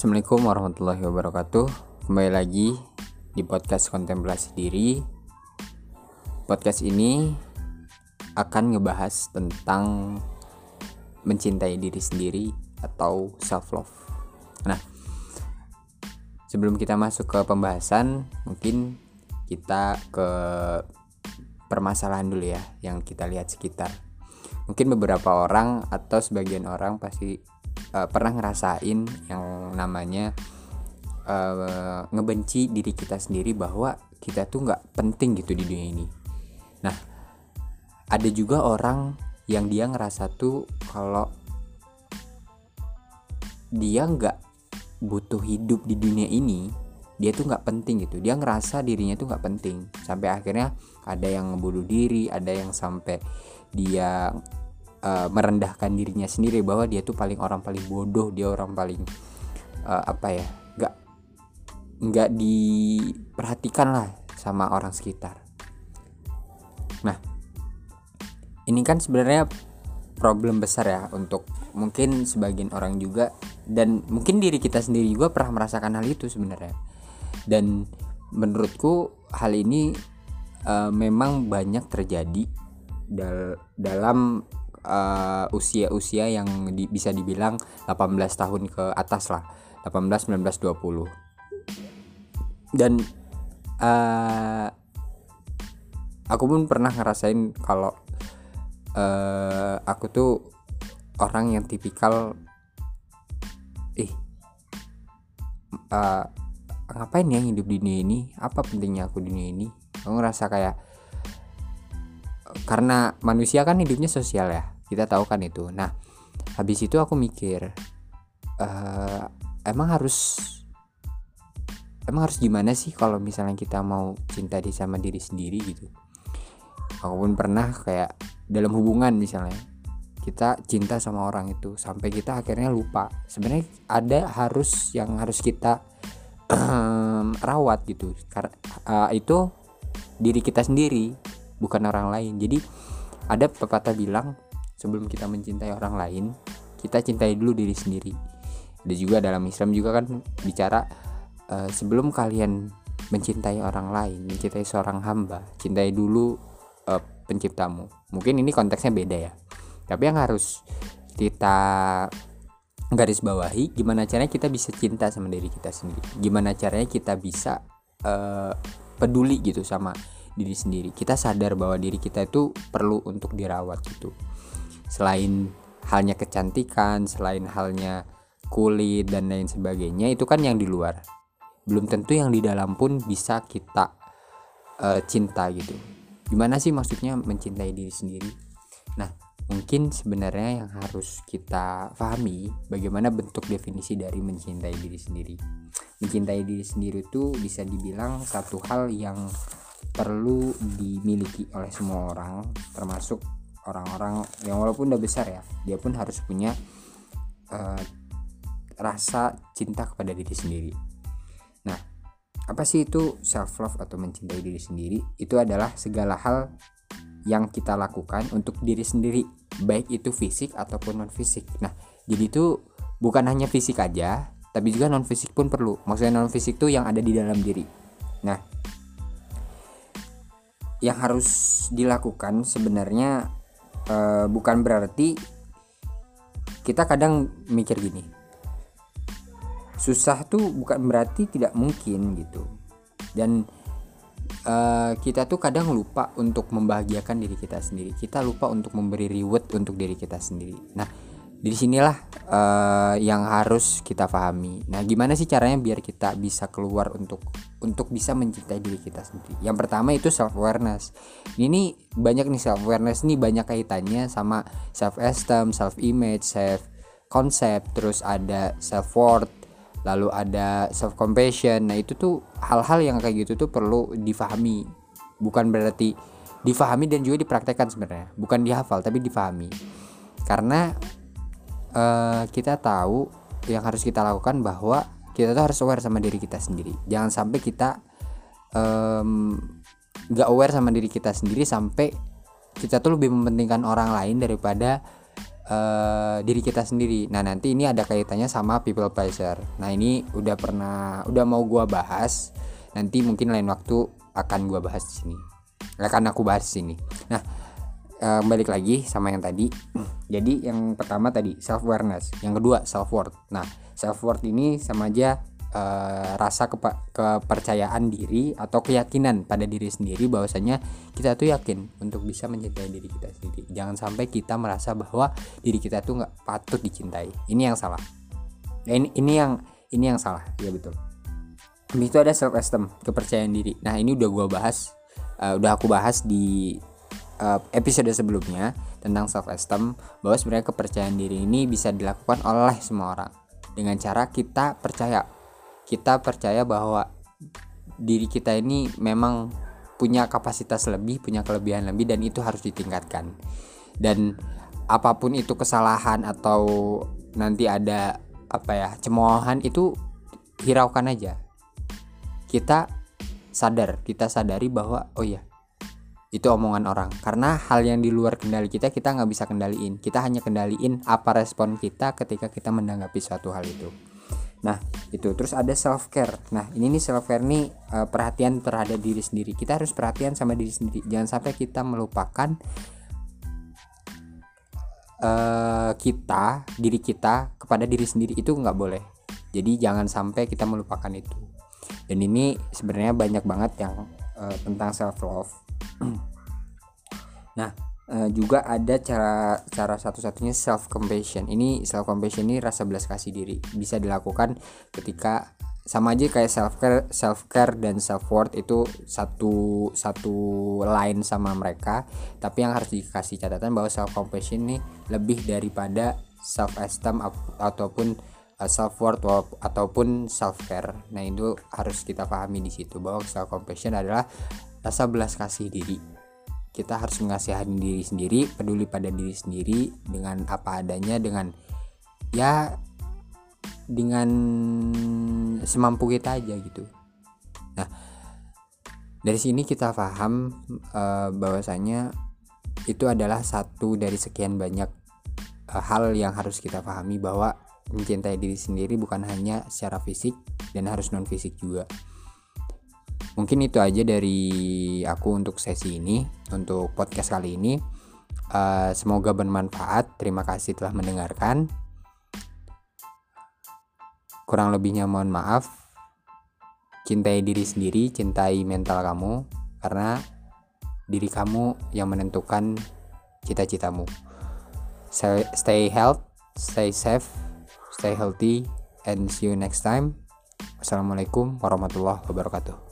Assalamualaikum warahmatullahi wabarakatuh. Kembali lagi di podcast kontemplasi diri. Podcast ini akan ngebahas tentang mencintai diri sendiri atau self love Nah sebelum kita masuk ke pembahasan mungkin kita ke permasalahan dulu ya yang kita lihat sekitar. Mungkin beberapa orang atau sebagian orang pasti uh, pernah ngerasain yang namanya uh, ngebenci diri kita sendiri bahwa kita tuh nggak penting gitu di dunia ini. Nah, ada juga orang yang dia ngerasa tuh kalau dia nggak butuh hidup di dunia ini, dia tuh nggak penting gitu. Dia ngerasa dirinya tuh nggak penting. Sampai akhirnya ada yang ngebunuh diri, ada yang sampai dia uh, merendahkan dirinya sendiri bahwa dia tuh paling orang paling bodoh dia orang paling uh, apa ya nggak nggak diperhatikan lah sama orang sekitar. Nah ini kan sebenarnya problem besar ya untuk mungkin sebagian orang juga dan mungkin diri kita sendiri juga pernah merasakan hal itu sebenarnya. Dan menurutku hal ini uh, memang banyak terjadi dal dalam usia-usia uh, yang di, bisa dibilang 18 tahun ke atas lah. 18 19 20 dan uh, aku pun pernah ngerasain kalau uh, aku tuh orang yang tipikal ih uh, ngapain ya hidup di dunia ini? Apa pentingnya aku di dunia ini? Aku ngerasa kayak karena manusia kan hidupnya sosial ya kita tahu kan itu. Nah habis itu aku mikir uh, emang harus emang harus gimana sih kalau misalnya kita mau cinta di sama diri sendiri gitu? Aku pun pernah kayak dalam hubungan misalnya kita cinta sama orang itu sampai kita akhirnya lupa. Sebenarnya ada harus yang harus kita rawat gitu. Karena uh, itu diri kita sendiri bukan orang lain. Jadi ada pepatah bilang sebelum kita mencintai orang lain kita cintai dulu diri sendiri. Ada juga dalam Islam juga kan bicara uh, sebelum kalian mencintai orang lain mencintai seorang hamba cintai dulu uh, penciptamu. Mungkin ini konteksnya beda ya. Tapi yang harus kita garis bawahi gimana caranya kita bisa cinta sama diri kita sendiri? Gimana caranya kita bisa uh, peduli gitu sama diri sendiri. Kita sadar bahwa diri kita itu perlu untuk dirawat gitu. Selain halnya kecantikan selain halnya kulit dan lain sebagainya itu kan yang di luar. Belum tentu yang di dalam pun bisa kita uh, cinta gitu. Gimana sih maksudnya mencintai diri sendiri? Nah mungkin sebenarnya yang harus kita pahami bagaimana bentuk definisi dari mencintai diri sendiri. Mencintai diri sendiri itu bisa dibilang satu hal yang perlu dimiliki oleh semua orang termasuk orang-orang yang walaupun udah besar ya dia pun harus punya uh, rasa cinta kepada diri sendiri. Nah apa sih itu self love atau mencintai diri sendiri? Itu adalah segala hal yang kita lakukan untuk diri sendiri baik itu fisik ataupun non fisik nah jadi itu bukan hanya fisik aja tapi juga non fisik pun perlu. Maksudnya non fisik tuh yang ada di dalam diri. Nah yang harus dilakukan sebenarnya uh, bukan berarti kita kadang mikir gini susah tuh bukan berarti tidak mungkin gitu. Dan uh, kita tuh kadang lupa untuk membahagiakan diri kita sendiri. Kita lupa untuk memberi reward untuk diri kita sendiri. Nah di sinilah uh, yang harus kita pahami. Nah, gimana sih caranya biar kita bisa keluar untuk untuk bisa mencintai diri kita sendiri? Yang pertama itu self awareness. Ini banyak nih self awareness nih banyak kaitannya sama self esteem, self image, self concept, terus ada self worth, lalu ada self compassion. Nah, itu tuh hal-hal yang kayak gitu tuh perlu difahami. Bukan berarti difahami dan juga dipraktekkan sebenarnya. Bukan dihafal tapi difahami. Karena uh, kita tahu yang harus kita lakukan bahwa kita tuh harus aware sama diri kita sendiri jangan sampai kita nggak um, aware sama diri kita sendiri sampai kita tuh lebih mementingkan orang lain daripada uh, diri kita sendiri. Nah, nanti ini ada kaitannya sama people pleasure. Nah, ini udah pernah udah mau gua bahas. Nanti mungkin lain waktu akan gua bahas di sini. Akan aku bahas di sini. Nah, uh, balik lagi sama yang tadi. Jadi yang pertama tadi self awareness, yang kedua self worth. Nah, self worth ini sama aja uh, rasa kepa kepercayaan diri atau keyakinan pada diri sendiri bahwasanya kita tuh yakin untuk bisa mencintai diri kita sendiri. Jangan sampai kita merasa bahwa diri kita tuh nggak patut dicintai. Ini yang salah. Ya, ini ini yang ini yang salah. Ya betul. Itu ada self esteem kepercayaan diri. Nah ini udah gua bahas uh, udah aku bahas di uh, episode sebelumnya tentang self esteem bahwa sebenarnya kepercayaan diri ini bisa dilakukan oleh semua orang dengan cara kita percaya kita percaya bahwa diri kita ini memang punya kapasitas lebih, punya kelebihan lebih dan itu harus ditingkatkan. Dan apa pun itu kesalahan atau nanti ada apa ya, cemoohan itu hiraukan aja. Kita sadar, kita sadari bahwa oh ya, itu omongan orang karena hal yang di luar kendali kita kita nggak bisa kendaliin kita hanya kendaliin apa respon kita ketika kita menanggapi suatu hal itu Nah, itu terus ada self care. Nah, ini nih self care nih uh, perhatian terhadap diri sendiri. Kita harus perhatian sama diri sendiri. Jangan sampai kita melupakan uh, kita, diri kita kepada diri sendiri itu nggak boleh. Jadi jangan sampai kita melupakan itu. Dan ini sebenarnya banyak banget yang uh, tentang self love. Nah, Uh, juga ada cara cara satu-satunya self compassion. Ini self compassion ini rasa belas kasih diri. Bisa dilakukan ketika sama aja kayak self care self care dan self worth itu satu satu line sama mereka. Tapi yang harus dikasih catatan bahwa self compassion ini lebih daripada self esteem ataupun uh, self worth ataupun self care nah itu harus kita pahami di situ bahwa self compassion adalah rasa belas kasih diri. Kita harus mengasihani diri sendiri peduli pada diri sendiri dengan apa adanya dengan ya dengan semampu kita aja gitu. Nah dari sini kita paham uh, bahwasanya itu adalah satu dari sekian banyak uh, hal yang harus kita pahami bahwa mencintai diri sendiri bukan hanya secara fisik dan harus non fisik juga mungkin itu aja dari aku untuk sesi ini untuk podcast kali ini. Uh, semoga bermanfaat. Terima kasih telah mendengarkan. Kurang lebihnya mohon maaf. Cintai diri sendiri cintai mental kamu karena diri kamu yang menentukan cita-citamu. Stay health stay safe stay healthy and see you next time. Wassalamualaikum warahmatullahi wabarakatuh